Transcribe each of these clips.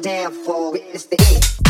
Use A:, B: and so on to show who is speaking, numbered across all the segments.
A: damn floor, witness the hit.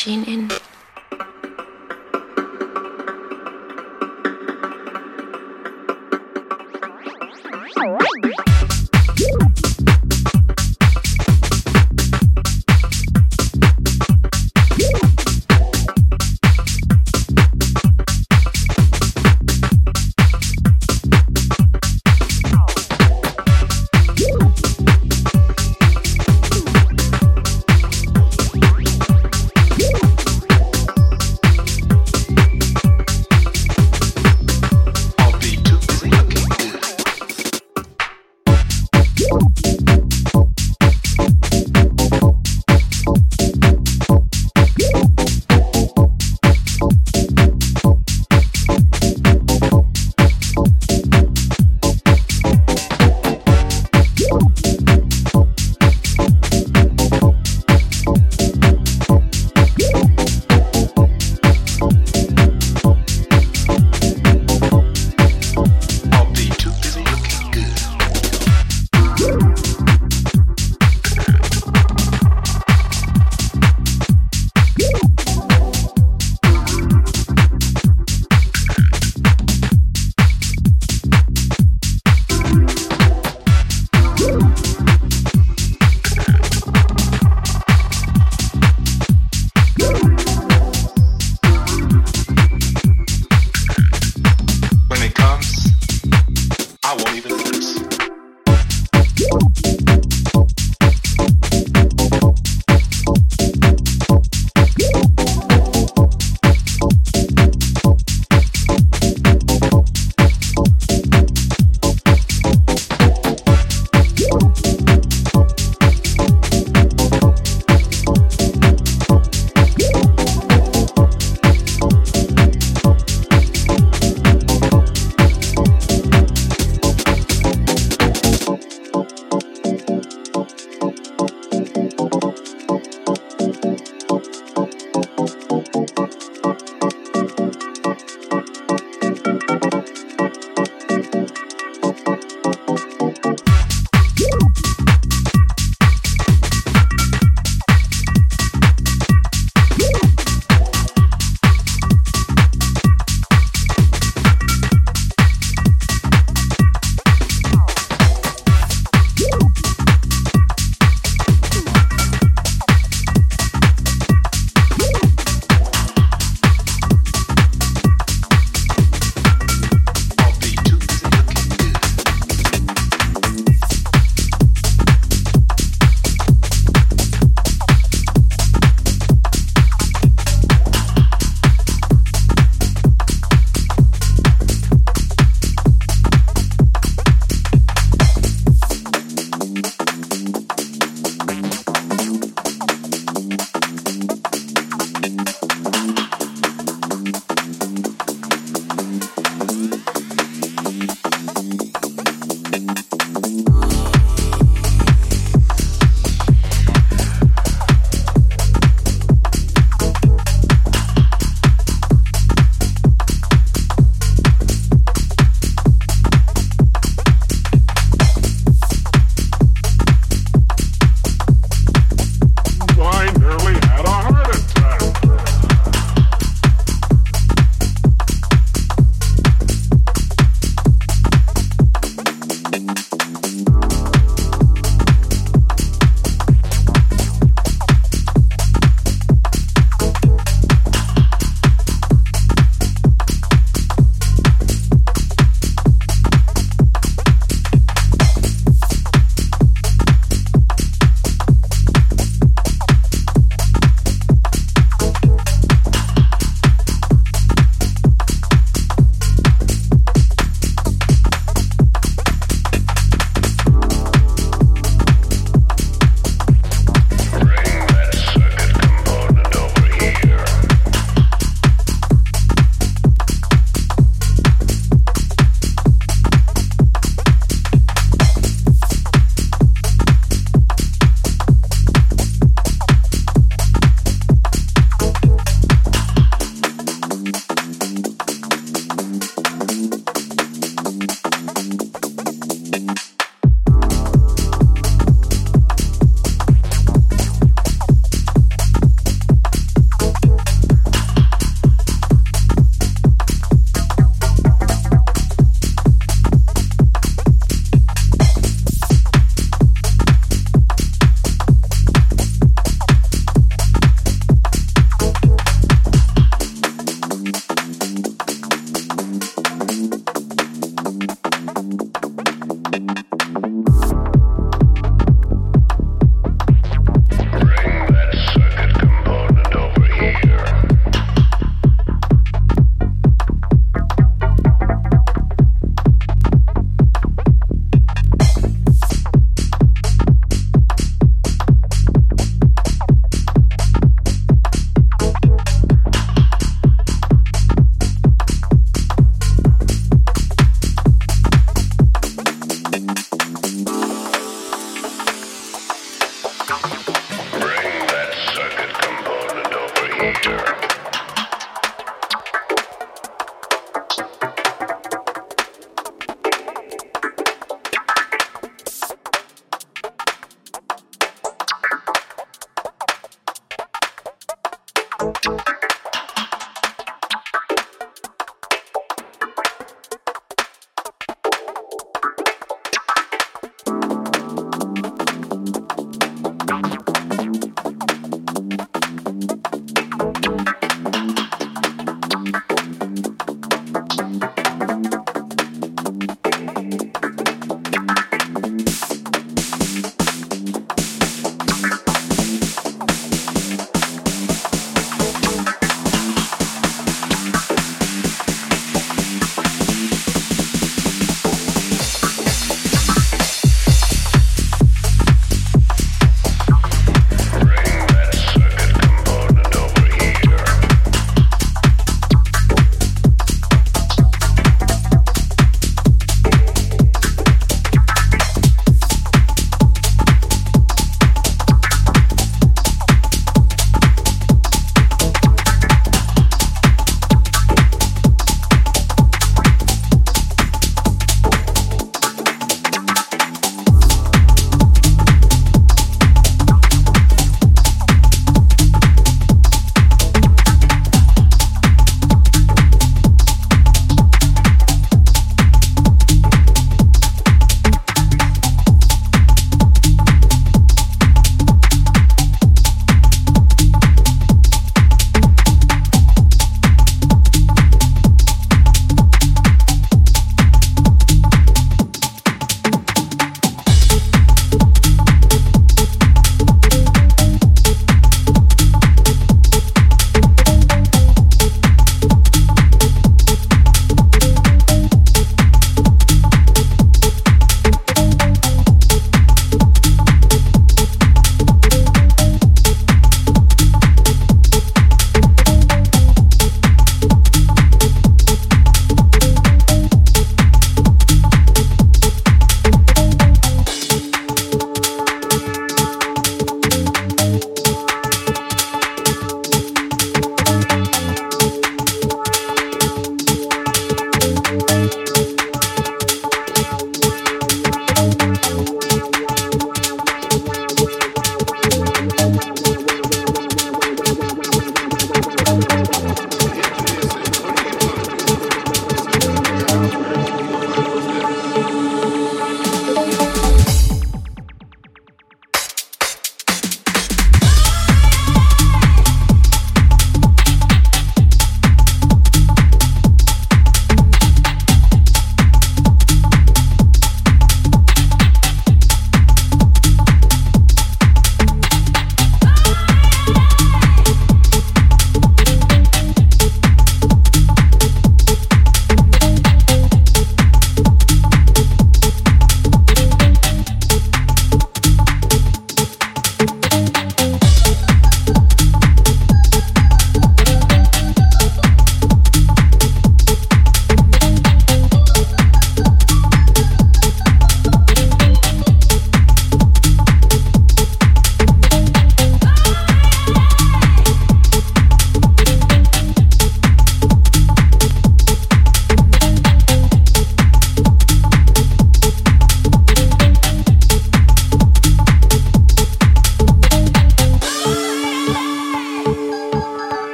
B: Machine in.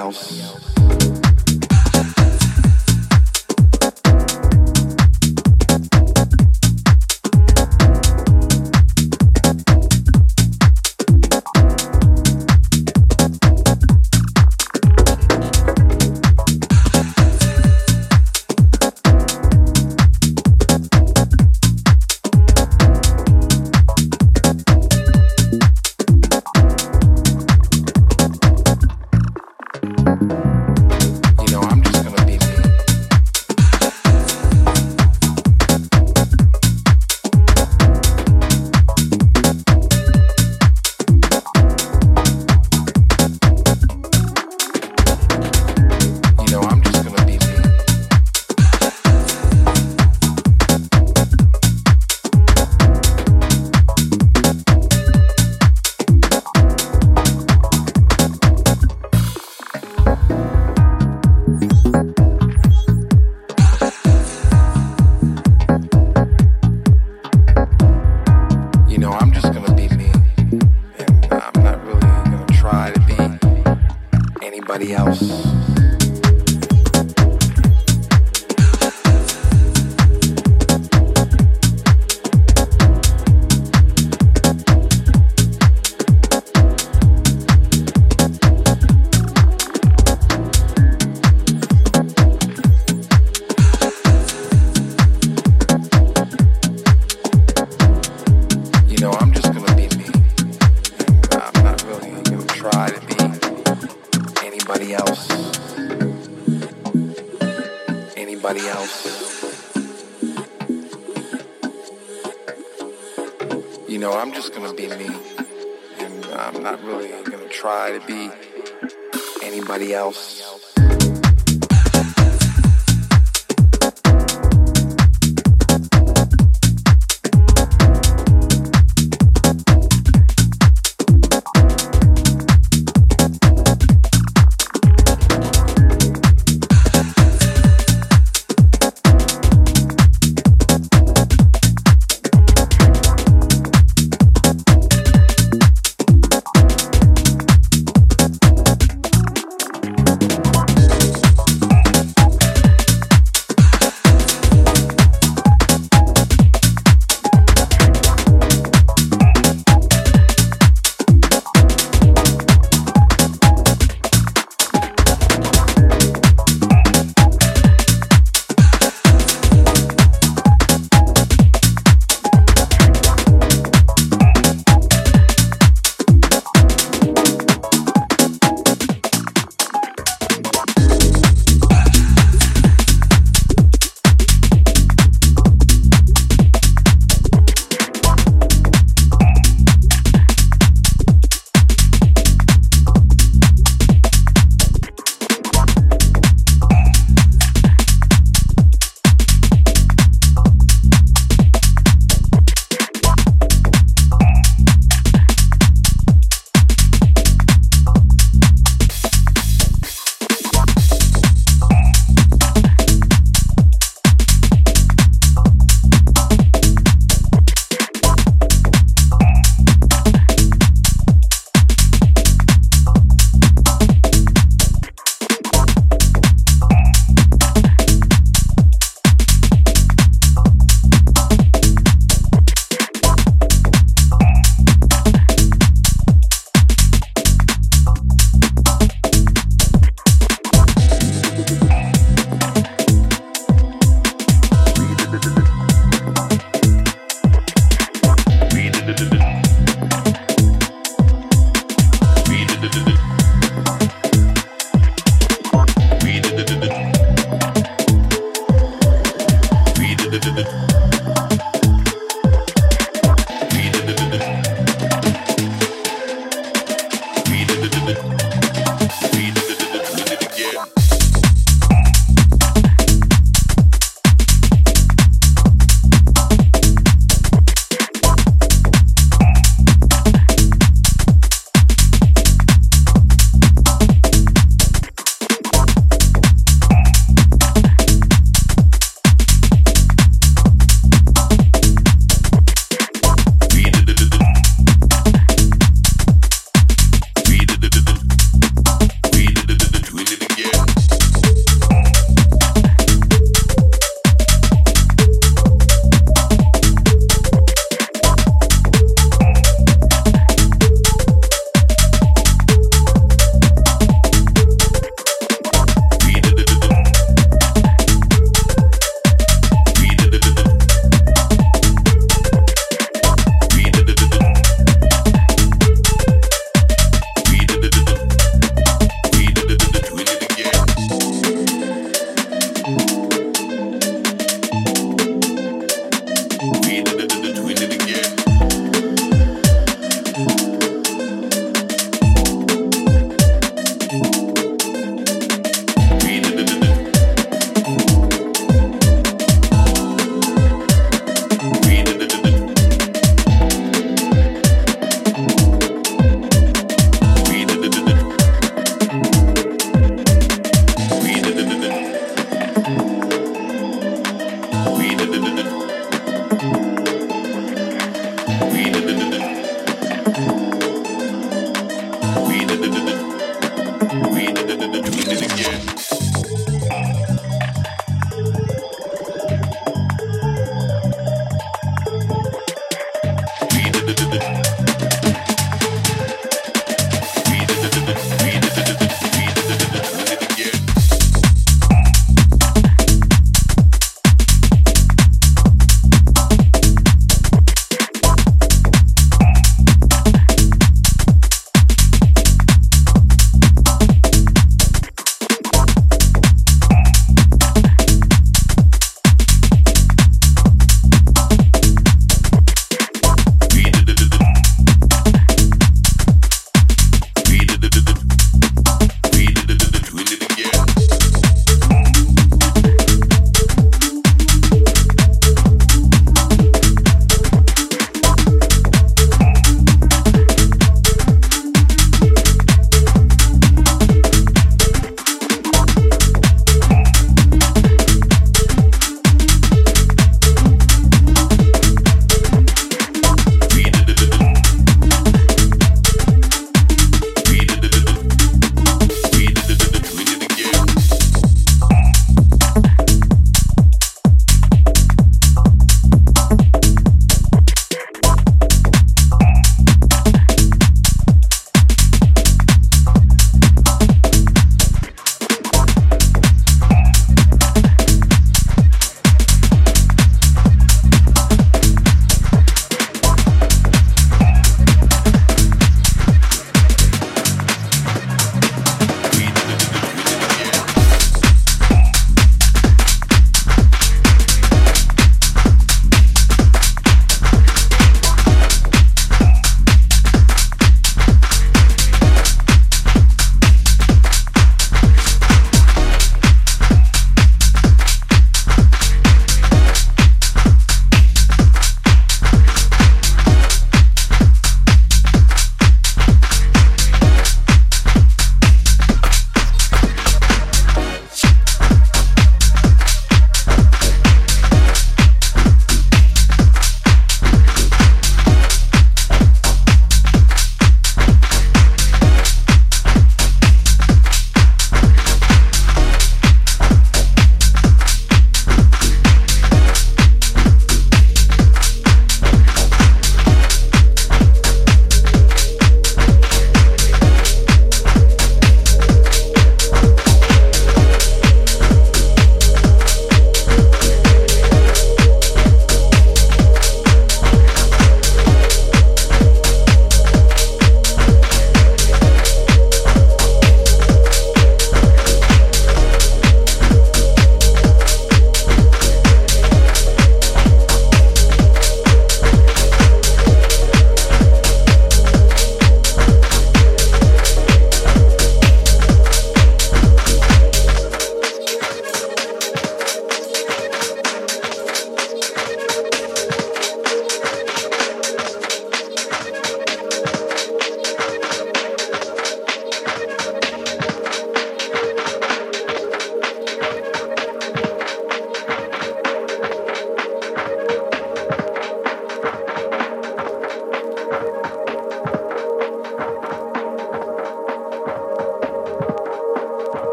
C: Else. house. try to be anybody else.